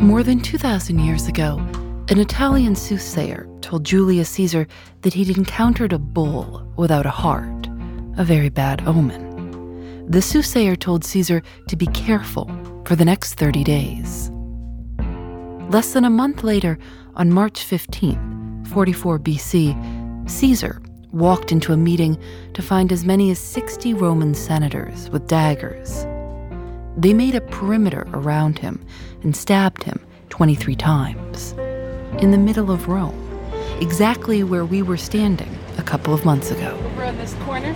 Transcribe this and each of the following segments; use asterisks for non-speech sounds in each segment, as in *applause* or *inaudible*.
More than 2,000 years ago, an Italian soothsayer told Julius Caesar that he'd encountered a bull without a heart, a very bad omen. The soothsayer told Caesar to be careful for the next 30 days. Less than a month later, on March 15, 44 BC, Caesar walked into a meeting to find as many as 60 Roman senators with daggers. They made a perimeter around him and stabbed him 23 times in the middle of Rome, exactly where we were standing a couple of months ago. Over on this corner?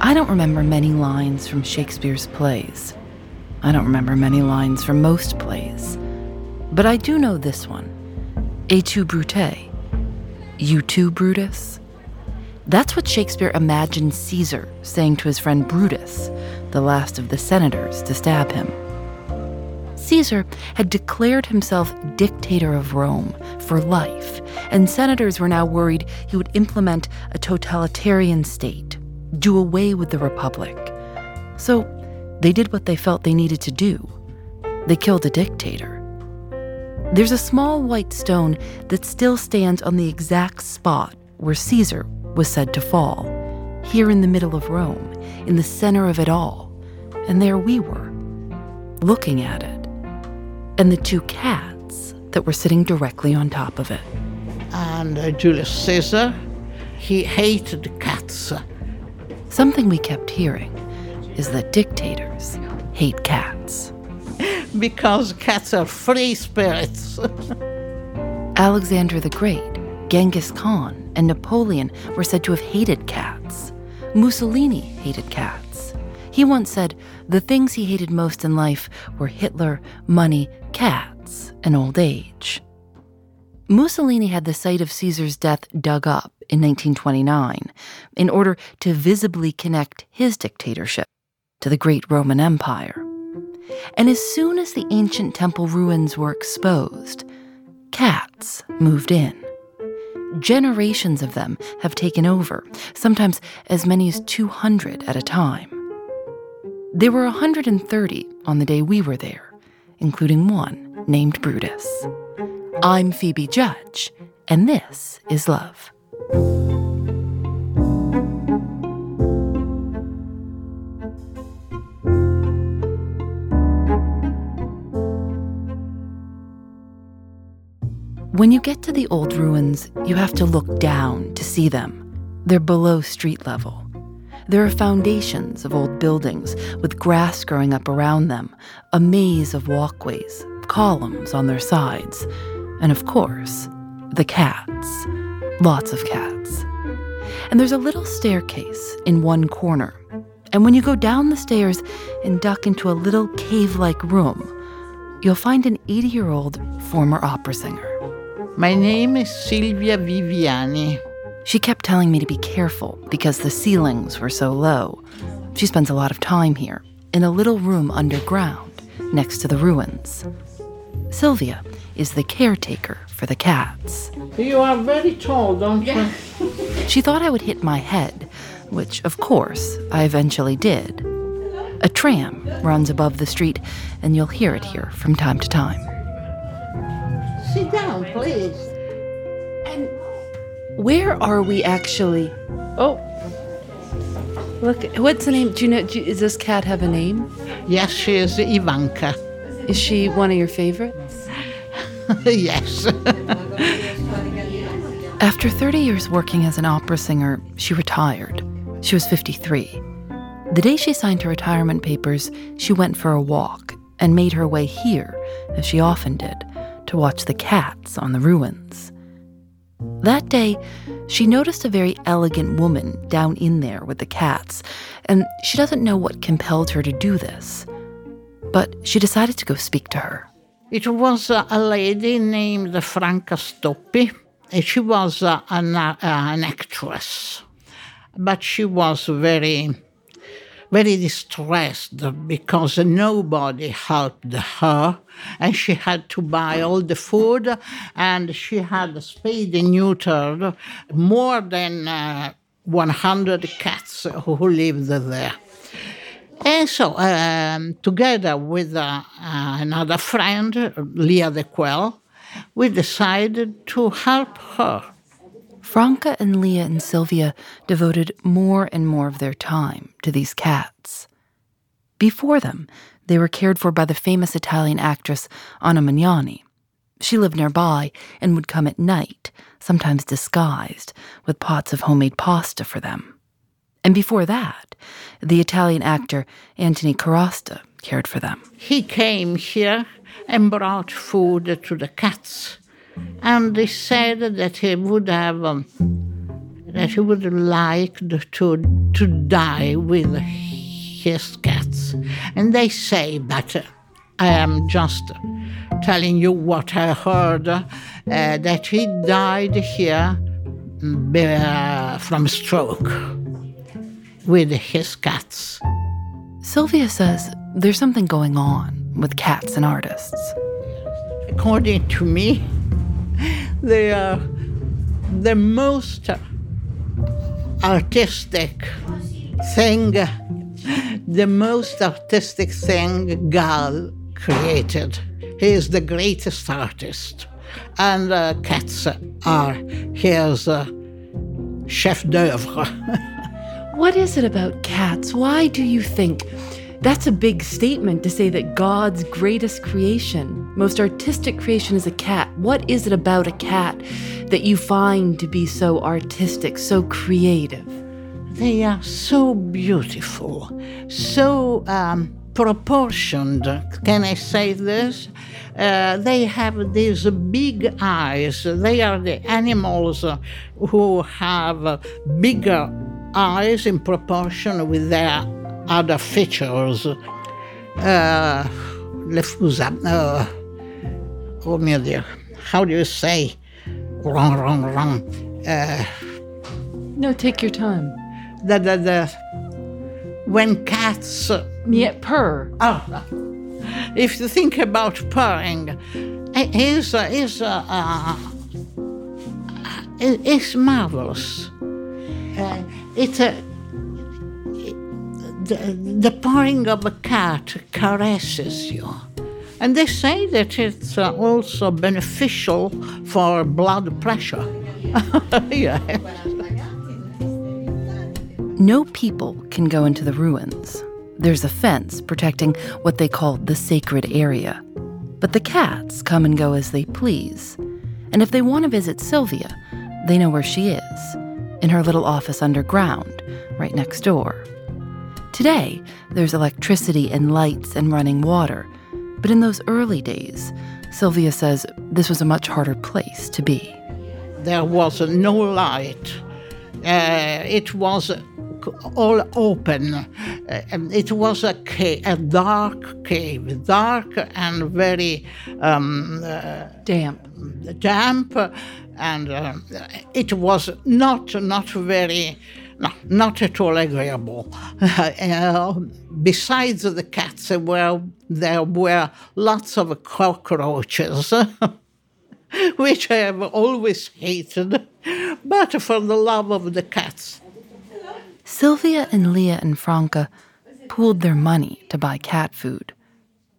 I don't remember many lines from Shakespeare's plays. I don't remember many lines from most plays. But I do know this one Et tu, Brute? You too, Brutus? That's what Shakespeare imagined Caesar saying to his friend Brutus, the last of the senators to stab him. Caesar had declared himself dictator of Rome for life, and senators were now worried he would implement a totalitarian state, do away with the republic. So they did what they felt they needed to do they killed a dictator. There's a small white stone that still stands on the exact spot where Caesar was said to fall, here in the middle of Rome, in the center of it all. And there we were, looking at it. And the two cats that were sitting directly on top of it. And uh, Julius Caesar, he hated cats. Something we kept hearing is that dictators hate cats. *laughs* because cats are free spirits. *laughs* Alexander the Great, Genghis Khan, and Napoleon were said to have hated cats. Mussolini hated cats. He once said the things he hated most in life were Hitler, money, cats, and old age. Mussolini had the site of Caesar's death dug up in 1929 in order to visibly connect his dictatorship to the great Roman Empire. And as soon as the ancient temple ruins were exposed, cats moved in. Generations of them have taken over, sometimes as many as 200 at a time. There were 130 on the day we were there, including one named Brutus. I'm Phoebe Judge, and this is Love. When you get to the old ruins, you have to look down to see them. They're below street level. There are foundations of old buildings with grass growing up around them, a maze of walkways, columns on their sides, and of course, the cats. Lots of cats. And there's a little staircase in one corner. And when you go down the stairs and duck into a little cave like room, you'll find an 80 year old former opera singer. My name is Silvia Viviani. She kept telling me to be careful because the ceilings were so low. She spends a lot of time here, in a little room underground, next to the ruins. Silvia is the caretaker for the cats. You are very tall, don't you? *laughs* She thought I would hit my head, which, of course, I eventually did. A tram runs above the street, and you'll hear it here from time to time. Sit down, please. Where are we actually? Oh, look. What's the name? Do you know? Do, does this cat have a name? Yes, she is Ivanka. Is she one of your favorites? *laughs* yes. *laughs* After 30 years working as an opera singer, she retired. She was 53. The day she signed her retirement papers, she went for a walk and made her way here, as she often did, to watch the cats on the ruins. That day, she noticed a very elegant woman down in there with the cats, and she doesn't know what compelled her to do this. But she decided to go speak to her. It was a lady named Franca Stoppi. She was an, an actress, but she was very, very distressed because nobody helped her, and she had to buy all the food, and she had spayed and neutered more than uh, 100 cats who lived there. And so, um, together with uh, another friend, Lia Dequel, we decided to help her. Franca and Lia and Silvia devoted more and more of their time to these cats. Before them, they were cared for by the famous Italian actress Anna Magnani. She lived nearby and would come at night, sometimes disguised, with pots of homemade pasta for them. And before that, the Italian actor Antony Carasta cared for them. He came here and brought food to the cats. And he said that he would have, um, that he would like to, to die with his cats. And they say, but I am just telling you what I heard, uh, that he died here uh, from stroke with his cats. Silvia says there's something going on with cats and artists. According to me, they are the most artistic thing, the most artistic thing Gal created. He is the greatest artist. And uh, cats are his uh, chef d'oeuvre. *laughs* What is it about cats? Why do you think? That's a big statement to say that God's greatest creation, most artistic creation is a cat. What is it about a cat that you find to be so artistic, so creative? They are so beautiful, so um, proportioned. Can I say this? Uh, they have these big eyes. They are the animals who have bigger eyes in proportion with their other features. Uh, le fusa, uh, oh mio Dio, how do you say? Wrong, wrong, wrong. Uh, no, take your time. The, the, the, when cats. Yeah, purr. Oh, if you think about purring, it is, is, uh, uh, it's marvelous. Uh, it's a the, the purring of a cat caresses you. And they say that it's uh, also beneficial for blood pressure. *laughs* yeah. No people can go into the ruins. There's a fence protecting what they call the sacred area. But the cats come and go as they please. And if they want to visit Silvia, they know where she is in her little office underground, right next door. Today, there's electricity and lights and running water, but in those early days, Silvia says this was a much harder place to be. There was no light. Uh, it was all open. Uh, it was a, cave, a dark cave, dark and very um, uh, damp. Damp, and uh, it was not not very. No, not at all agreeable. *laughs* Uh, besides the cats, there were, there were lots of cockroaches, *laughs* which I have always hated, *laughs* but for the love of the cats. Silvia and Lia and Franca pooled their money to buy cat food.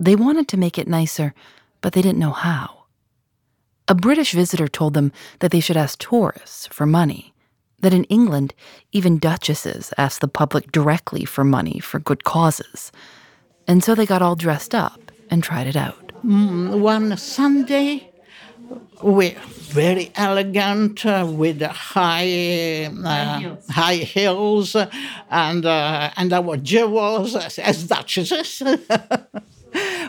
They wanted to make it nicer, but they didn't know how. A British visitor told them that they should ask tourists for money, that in England, even duchesses asked the public directly for money for good causes. And so they got all dressed up and tried it out. Mm, one Sunday, we were very elegant uh, with high uh, heels. high heels and uh, and our jewels as, as duchesses. *laughs*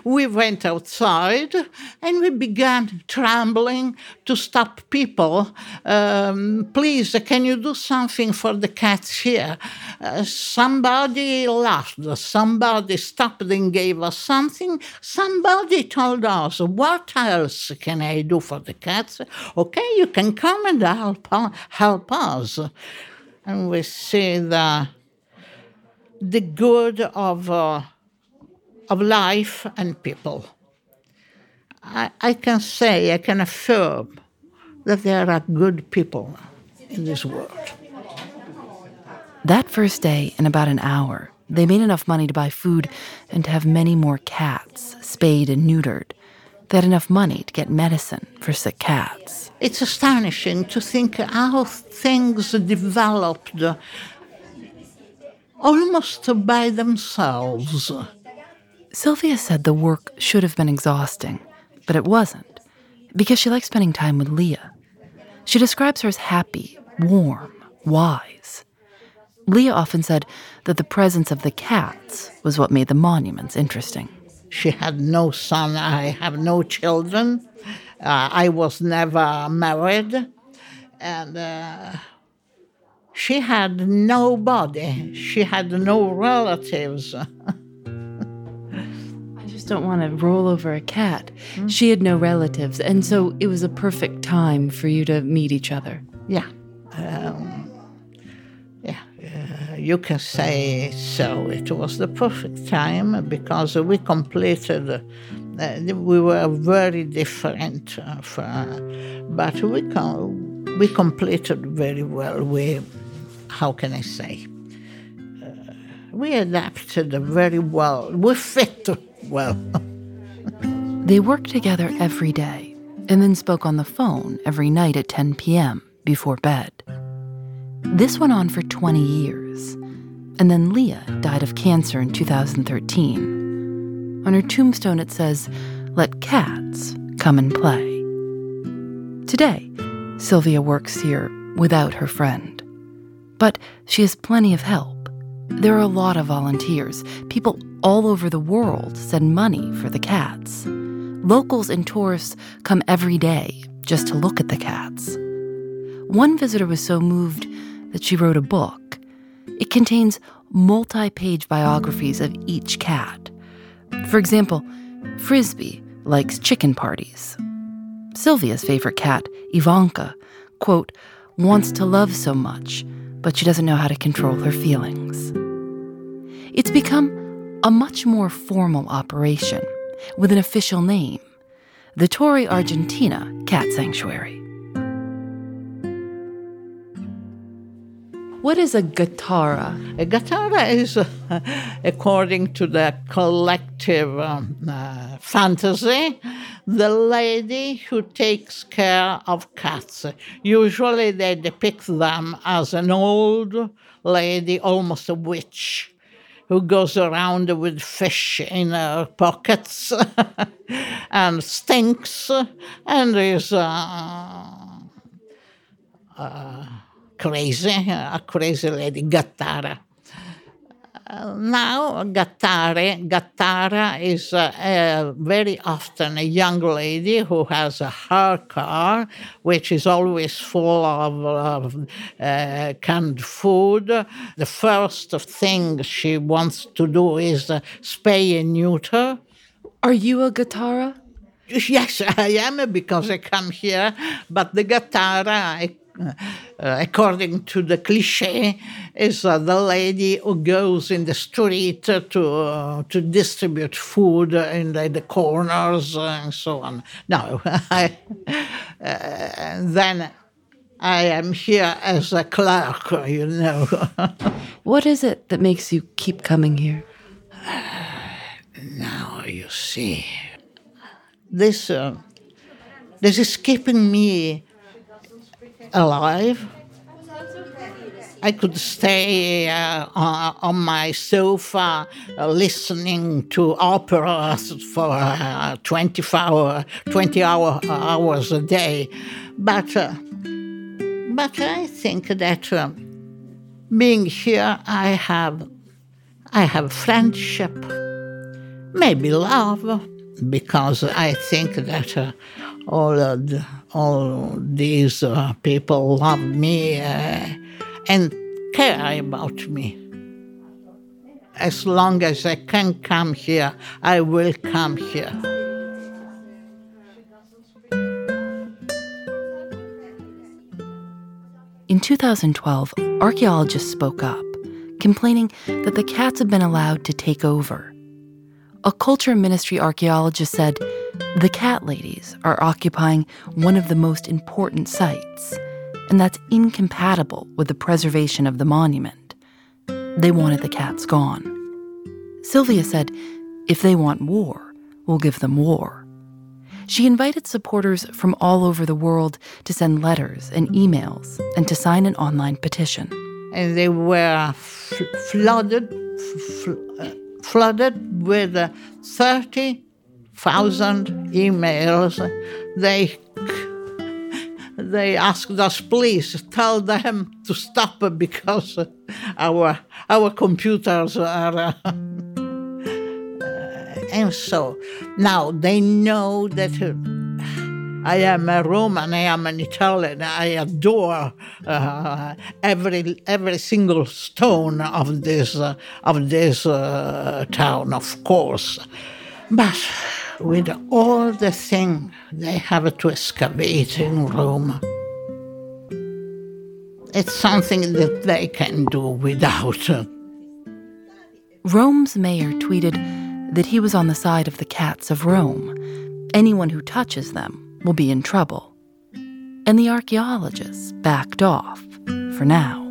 we went outside and we began trembling to stop people. Um, Please, can you do something for the cats here? Uh, somebody laughed, somebody stopped and gave us something. Somebody told us, What else can I do for the cats? Okay, you can come and help, help us. And we see the, the good of. Uh, of life and people. I, I can say, I can affirm that there are good people in this world. That first day, in about an hour, they made enough money to buy food and to have many more cats spayed and neutered. They had enough money to get medicine for sick cats. It's astonishing to think how things developed almost by themselves. Silvia said the work should have been exhausting, but it wasn't, because she likes spending time with Lia. She describes her as happy, warm, wise. Lia often said that the presence of the cats was what made the monuments interesting. She had no son, I have no children. Uh, I was never married. And uh, she had nobody, she had no relatives. *laughs* Just don't want to roll over a cat. She had no relatives, and so it was a perfect time for you to meet each other. Yeah. Um, yeah, uh, you can say so. It was the perfect time because we completed, uh, we were very different, uh, for, but we, com- we completed very well. We, how can I say? Uh, we adapted very well. We fit well. *laughs* They worked together every day and then spoke on the phone every night at 10 p.m. before bed. This went on for 20 years, and then Lia died of cancer in 2013. On her tombstone, it says, Let cats come and play. Today, Silvia works here without her friend. But she has plenty of help. There are a lot of volunteers. People all over the world send money for the cats. Locals and tourists come every day just to look at the cats. One visitor was so moved that she wrote a book. It contains multi page biographies of each cat. For example, Frisbee likes chicken parties. Silvia's favorite cat, Ivanka, quote, wants to love so much, but she doesn't know how to control her feelings. It's become a much more formal operation with an official name the Torre Argentina Cat Sanctuary. What is a gattara? A gattara is, uh, according to the collective um, uh, fantasy, the lady who takes care of cats. Usually they depict them as an old lady, almost a witch, who goes around with fish in her pockets *laughs* and stinks and is. Uh, uh, crazy, a crazy lady, Gattara. Now, Gattare, Gattara is uh, very often a young lady who has a her car, which is always full of uh, canned food. The first thing she wants to do is uh, spay and neuter. Are you a Gattara? Yes, I am because I come here, but the Gattara, I according to the cliche, is uh, the lady who goes in the street to uh, to distribute food in the, the corners and so on. No, *laughs* I, then I am here as a clerk, you know. *laughs* what is it that makes you keep coming here? Now you see, this uh, this is keeping me alive. I could stay uh, on my sofa uh, listening to operas for uh, 24 hour, 20 hour, hours a day. But, uh, but I think that uh, being here, I have, I have friendship, maybe love, because I think that uh, all the, all these uh, people love me uh, and care about me. As long as I can come here, I will come here. In 2012, archaeologists spoke up, complaining that the cats had been allowed to take over. A culture ministry archaeologist said the cat ladies are occupying one of the most important sites, and that's incompatible with the preservation of the monument. They wanted the cats gone. Sylvia said, if they want war, we'll give them war. She invited supporters from all over the world to send letters and emails and to sign an online petition. And they were f- flooded, f- uh, flooded with uh, 30,000 emails. They *laughs* they asked us, please tell them to stop because our our computers are. Uh, *laughs* and so now they know that I am a Roman, I am an Italian, I adore uh, every every single stone of this uh, of this uh, town, of course, but with all the things they have to excavate in Rome. It's something that they can do without. Rome's mayor tweeted that he was on the side of the cats of Rome. Anyone who touches them will be in trouble. And the archaeologists backed off for now.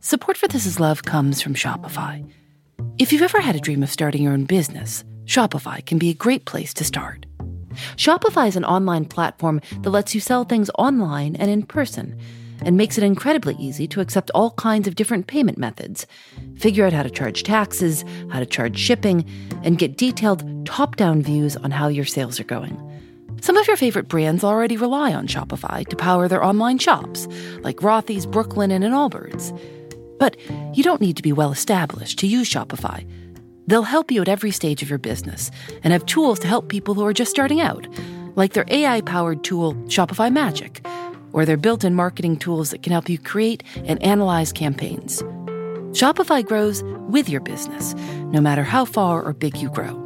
Support for This Is Love comes from Shopify. If you've ever had a dream of starting your own business, Shopify can be a great place to start. Shopify is an online platform that lets you sell things online and in person and makes it incredibly easy to accept all kinds of different payment methods, figure out how to charge taxes, how to charge shipping, and get detailed top down views on how your sales are going. Some of your favorite brands already rely on Shopify to power their online shops, like Rothy's, Brooklinen, and Allbirds. But you don't need to be well established to use Shopify. They'll help you at every stage of your business and have tools to help people who are just starting out, like their AI powered tool, Shopify Magic, or their built in marketing tools that can help you create and analyze campaigns. Shopify grows with your business, no matter how far or big you grow.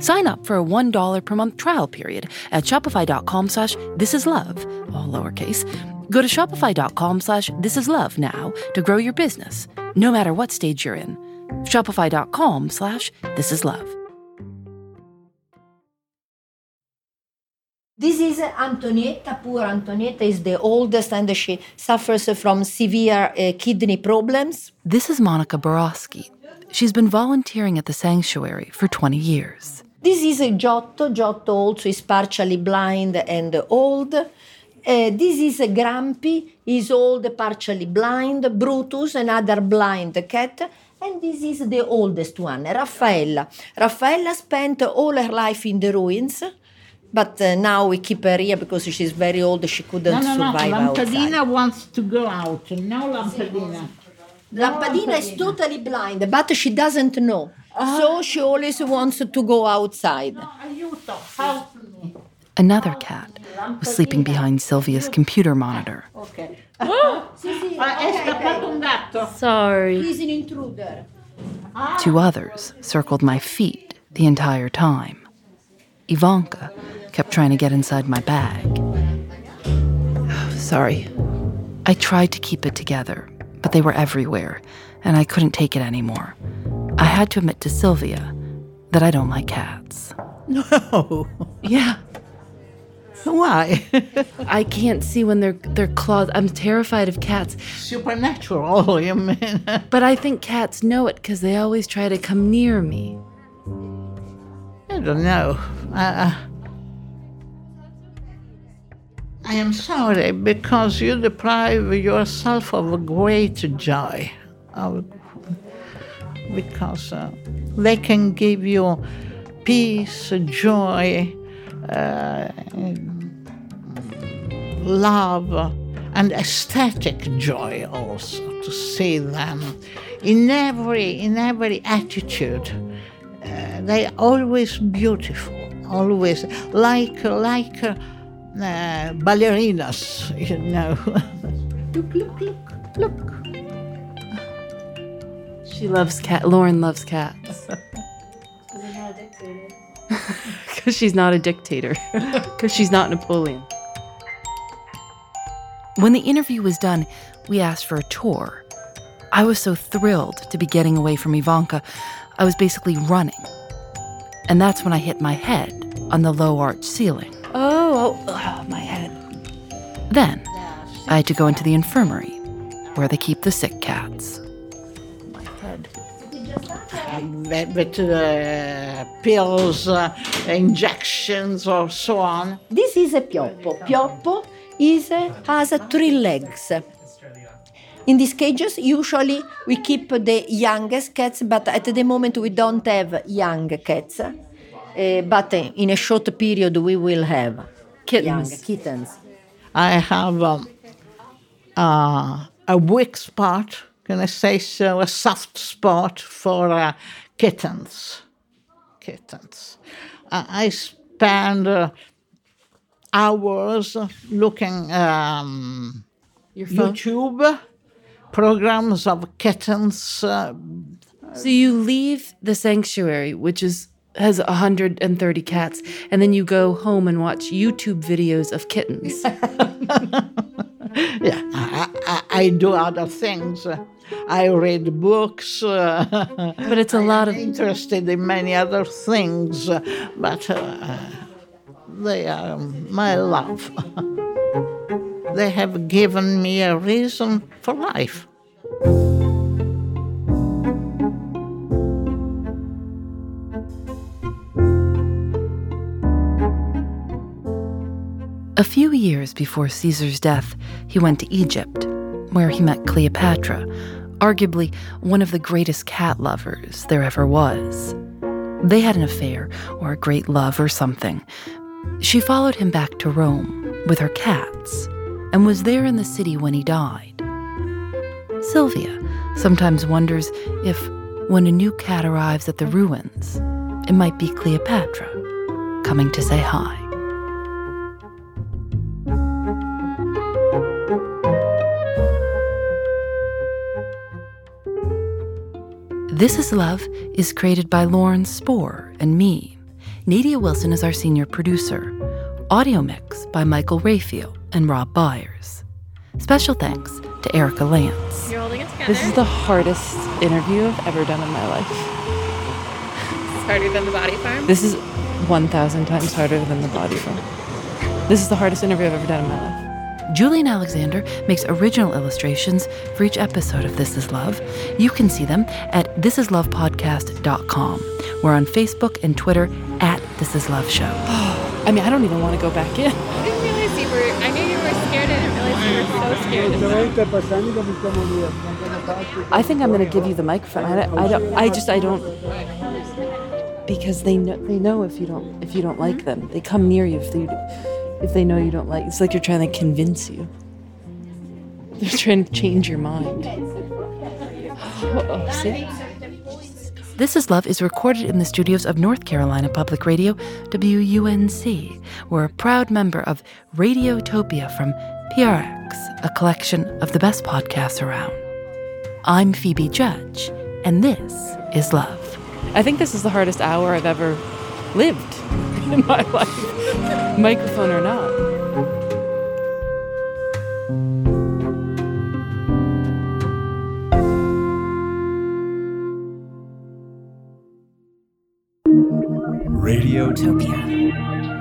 Sign up for a $1 per month trial period at shopify.com slash this is love, all lowercase. Go to shopify.com slash this is love now to grow your business, no matter what stage you're in. Shopify.com slash this This is Antonietta. Poor Antonietta is the oldest and she suffers from severe uh, kidney problems. This is Monica Borowski. She's been volunteering at the sanctuary for 20 years. This is Giotto. Giotto also is partially blind and old. Uh, this is Grampy. He's old, partially blind. Brutus, another blind cat. And this is the oldest one, Raffaella. Raffaella spent all her life in the ruins. But uh, now we keep her here because she's very old. She couldn't no, no, survive no. Lampadina outside. wants to go out. No, Lampadina. Lampadina is totally blind, but she doesn't know. So she always wants to go outside. Aiuto, help me. Another cat was sleeping behind Silvia's computer monitor. Ok. *laughs* Ah, è scappato un gatto. Sorry. He's an intruder. Two others circled my feet the entire time. Ivanka kept trying to get inside my bag. Sorry. I tried to keep it together, but they were everywhere, and I couldn't take it anymore. I had to admit to Silvia that I don't like cats. No. *laughs* Yeah. Why? *laughs* I can't see when they're they're claws. I'm terrified of cats. Supernatural, *laughs* you mean? But I think cats know it because they always try to come near me. I don't know. Uh, I am sorry because you deprive yourself of a great joy. Of, because uh, they can give you peace, joy, uh, love, and aesthetic joy also to see them in every in every attitude. Uh, they are always beautiful, always like like uh, ballerinas, you know. *laughs* look, look, look, look. She loves cat. Lauren loves cats. Because she's not a dictator. *laughs* Because *laughs* she's not Napoleon. When the interview was done, we asked for a tour. I was so thrilled to be getting away from Ivanka, I was basically running. And that's when I hit my head on the low arch ceiling. Oh, Oh, oh, my head. Then I had to go into the infirmary where they keep the sick cats. with, with uh, pills, uh, injections, or so on. This is a pioppo. Pioppo is has three legs. In these cages, usually we keep the youngest cats, but at the moment we don't have young cats. Uh, but in a short period, we will have Kittens. young kittens. I have um, uh, a weak spot, can I say so, a soft spot for uh, kittens. Kittens. Uh, I spend uh, hours looking um, Your phone. YouTube programs of kittens. Uh, So you leave the sanctuary, which is has 130 cats, and then you go home and watch YouTube videos of kittens. *laughs* yeah, I, I, I do other things. I read books. Uh, But it's a lot of interested in many other things, but uh, they are my love. *laughs* they have given me a reason for life. A few years before Caesar's death, he went to Egypt, where he met Cleopatra, arguably one of the greatest cat lovers there ever was. They had an affair, or a great love, or something. She followed him back to Rome with her cats, and was there in the city when he died. Silvia sometimes wonders if, when a new cat arrives at the ruins, it might be Cleopatra coming to say hi. This is Love is created by Lauren Spohr and me. Nadia Wilson is our senior producer. Audio mix by Michael Rayfield and Rob Byers. Special thanks to Erica Lance. You're holding it together. This is the hardest interview I've ever done in my life. It's harder than the body farm. This is 1,000 times harder than the body farm. This is the hardest interview I've ever done in my life. Julian Alexander makes original illustrations for each episode of This Is Love. You can see them at thisislovepodcast.com. We're on Facebook and Twitter at This Is Love Show. *gasps* I mean, I don't even want to go back in. *laughs* I didn't realize you were. I knew you were scared. I think I'm going to give you the microphone. I, don't- I don't. I just. I don't. Because they know. They know if you don't. If you don't like them, they come near you if they. If they know you don't like. It's like they're trying to convince you. They're trying to change your mind. Oh, see? This Is Love is recorded in the studios of North Carolina Public Radio, WUNC. We're a proud member of Radiotopia from PRX, a collection of the best podcasts around. I'm Phoebe Judge, and this is Love. I think this is the hardest hour I've ever lived *laughs* in my life, microphone or not. Radiotopia. From